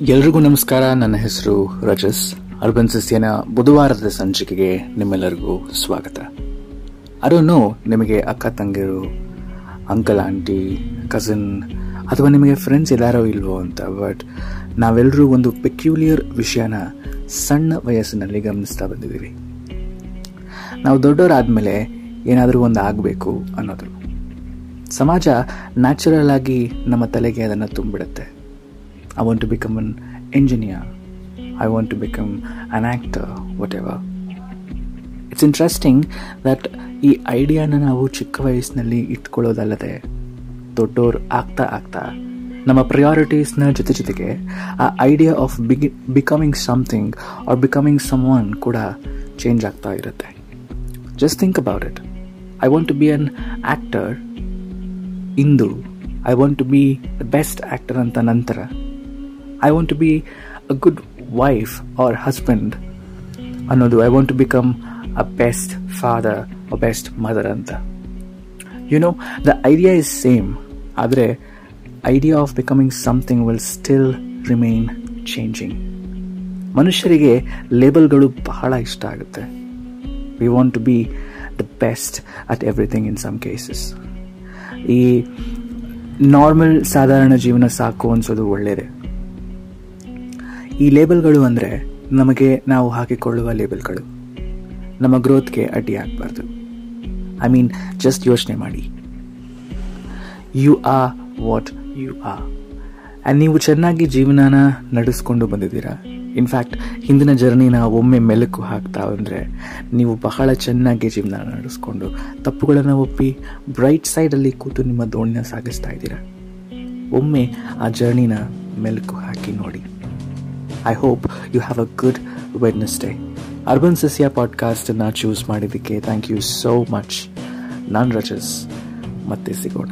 ಎಲ್ರಿಗೂ ನಮಸ್ಕಾರ. ನನ್ನ ಹೆಸರು ರಜಸ್. ಅರ್ಬನ್ ಸಸ್ಯನ ಬುಧವಾರದ ಸಂಚಿಕೆಗೆ ನಿಮ್ಮೆಲ್ಲರಿಗೂ ಸ್ವಾಗತ. ಅದನ್ನು ನಿಮಗೆ ಅಕ್ಕ ತಂಗಿರು, ಅಂಕಲ್, ಆಂಟಿ ಕಸಿನ್ ಅಥವಾ ನಿಮಗೆ ಫ್ರೆಂಡ್ಸ್ ಇದ್ದಾರೋ ಇಲ್ವೋ ಅಂತ ಬಟ್ ನಾವೆಲ್ಲರೂ ಒಂದು ಪೆಕ್ಯುಲಿಯರ್ ವಿಷಯನ ಸಣ್ಣ ವಯಸ್ಸಿನಲ್ಲಿ ಗಮನಿಸ್ತಾ ಬಂದಿದ್ದೀವಿ. ನಾವು ದೊಡ್ಡವರಾದ್ಮೇಲೆ ಏನಾದರೂ ಒಂದು ಆಗಬೇಕು ಅನ್ನೋದು. ಸಮಾಜ ನ್ಯಾಚುರಲ್ ಆಗಿ ನಮ್ಮ ತಲೆಗೆ ಅದನ್ನು ತುಂಬಿಡುತ್ತೆ. I want to become an engineer. I want to become an actor whatever. It's interesting that ಈ ಐಡಿಯಾನ ನಾವು ಚಿಕ್ಕ ವಯಸ್ಸಿನಲ್ಲಿ ಇಟ್ಕೊಳ್ಳೋದಲ್ಲದೆ ದೊಡ್ಡೋರು ಆಗ್ತಾ ಆಗ್ತಾ ನಮ್ಮ ಪ್ರಯಾರಿಟೀಸ್ನ ಜೊತೆ ಜೊತೆಗೆ ಆ ಐಡಿಯಾ ಆಫ್ ಬಿಗಿ becoming something or becoming someone ಕೂಡ ಚೇಂಜ್ ಆಗ್ತಾ ಇರುತ್ತೆ just think about it I want to be an actor into I want to be the best actor ಅಂತ ನಂತರ I want to be a good wife or husband ಅನ್ನೋದು I want to become a best father a best mother ಅಂತ. You know the idea is same ಆದರೆ idea of becoming something will still remain changing ಮನುಷ್ಯರಿಗೆ ಲೇಬಲ್ಗಳು ಬಹಳ ಇಷ್ಟ ಆಗುತ್ತೆ. We want to be the best at everything in some cases ಈ normal ಸಾಧಾರಣ ಜೀವನ ಸಾಕು ಅನ್ಸೋದು ಒಳ್ಳೆಯದೇ ಈ ಲೇಬಲ್ಗಳು ಅಂದರೆ ನಮಗೆ ನಾವು ಹಾಕಿಕೊಳ್ಳುವ ಲೇಬಲ್ಗಳು. ನಮ್ಮ ಗ್ರೋತ್ಗೆ ಅಡ್ಡಿ ಆಗಬಾರ್ದು. ಐ ಮೀನ್ ಜಸ್ಟ್ ಯೋಚನೆ ಮಾಡಿ. ಯು ಆ ವಾಟ್ ಯು ಆ ಆ್ಯಂಡ್ ನೀವು ಚೆನ್ನಾಗಿ ಜೀವನನ ನಡೆಸ್ಕೊಂಡು ಬಂದಿದ್ದೀರಾ? ಇನ್ಫ್ಯಾಕ್ಟ್ ಹಿಂದಿನ ಜರ್ನಿನ ಒಮ್ಮೆ ಮೆಲುಕು ಹಾಕ್ತಾ ಅಂದರೆ ನೀವು ಬಹಳ ಚೆನ್ನಾಗಿ ಜೀವನ ನಡೆಸ್ಕೊಂಡು ತಪ್ಪುಗಳನ್ನು ಒಪ್ಪಿ ಬ್ರೈಟ್ ಸೈಡಲ್ಲಿ ಕೂತು ನಿಮ್ಮ ದೋಣಿನ ಸಾಗಿಸ್ತಾ ಇದ್ದೀರಾ? ಒಮ್ಮೆ ಆ ಜರ್ನಿನ ಮೆಲುಕು ಹಾಕಿ ನೋಡಿ. I hope you have a good Wednesday urban ಸಸ್ಯ ಪಾಡ್ಕಾಸ್ಟನ್ನು ಚೂಸ್ ಮಾಡಿದ್ದಕ್ಕೆ ಥ್ಯಾಂಕ್ ಯು ಸೋ ಮಚ್ ನಾನು ರಜಸ್, ಮತ್ತೆ ಸಿಗೋಣ.